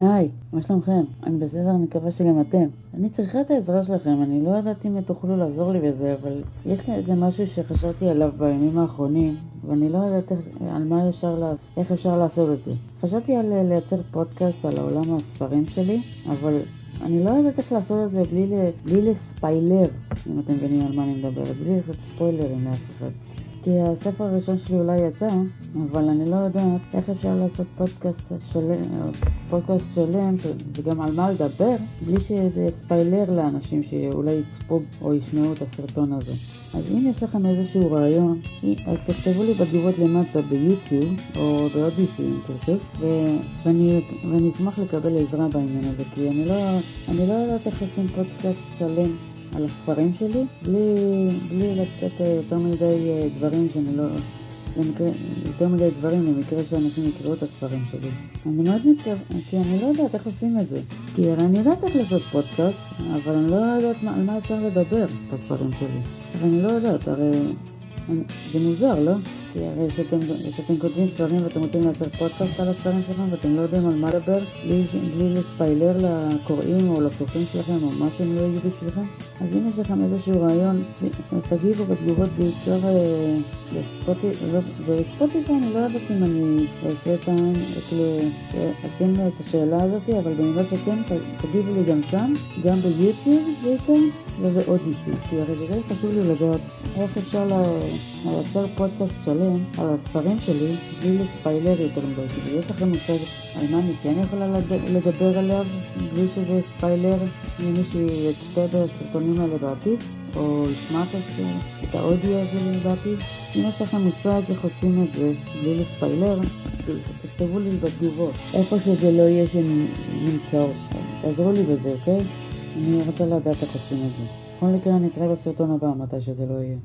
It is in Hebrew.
היי, מה שלומכם? אני בסדר, אני מקווה שגם אתם. אני צריכה את העזרה שלכם, אני לא יודעת אם תוכלו לעזור לי בזה, אבל יש לי איזה משהו שחשבתי עליו בימים האחרונים, ואני לא יודעת איך, על מה אפשר, איך אפשר לעשות את זה. חשבתי על אה, לייצר פודקאסט על העולם הספרים שלי, אבל אני לא יודעת איך לעשות את זה בלי, בלי לספיילר, אם אתם מבינים על מה אני מדברת, בלי לעשות ספוילרים לאף אחד. כי הספר הראשון שלי אולי יצא, אבל אני לא יודעת איך אפשר לעשות פודקאסט שלם, פודקאסט שלם וגם על מה לדבר, בלי שזה ספיילר לאנשים שאולי יצפו או ישמעו את הסרטון הזה. אז אם יש לכם איזשהו רעיון, אז תכתבו לי בתגובות למטה ביוטיוב או ב Odysee אם תרצו, ואני, ואני אשמח לקבל עזרה בעניין הזה, כי אני לא, אני לא יודעת איך עושים פודקאסט שלם על הספרים שלי, בלי, בלי לתת יותר מדי אה, דברים שאני לא... למקרה, יותר מדי דברים למקרה שאנשים יקראו את הספרים שלי. אני מאוד מתכוונת, כי אני לא יודעת איך עושים את זה. כי אני יודעת איך לעשות פודקאסט, אבל אני לא יודעת על מה אפשר לדבר בספרים שלי. אבל אני לא יודעת, הרי אני, זה מוזר, לא? כי הרי כשאתם כותבים ספרים ואתם רוצים לייצר פודקאסט על הספרים שלכם ואתם לא יודעים על מה לדבר בלי, בלי לספיילר לקוראים או לצופים שלכם או מה שהם לא יהיו בשבילכם אז אם יש לכם איזשהו רעיון תגיבו בתגובות בעיקר אה, בספוטיפיי אני לא יודעת אם אני אעשה את. כאילו אתן את השאלה הזאת אבל במיוחד שכן תגיבו לי גם שם גם ביוטיוב בעיקר ובאודיסי כי הרי זה חשוב לי לדעת איך אפשר לייצר פודקאסט שלם על הספרים שלי בלי לספיילר יותר מדי, כאילו יש לכם מושג על מה אני כן יכולה לדבר עליו בלי שזה ספיילר למי שיצפה בסרטונים האלה בעתיד או ישמע את האודיו הזה בעתיד אם יש לכם מושג איך עושים את זה בלי לספיילר תכתבו לי בתגובות איפה שזה לא יהיה שנמצא תעזרו לי בזה, אוקיי? אני רוצה לדעת איך עושים את זה. בכל מקרה נתראה בסרטון הבא מתי שזה לא יהיה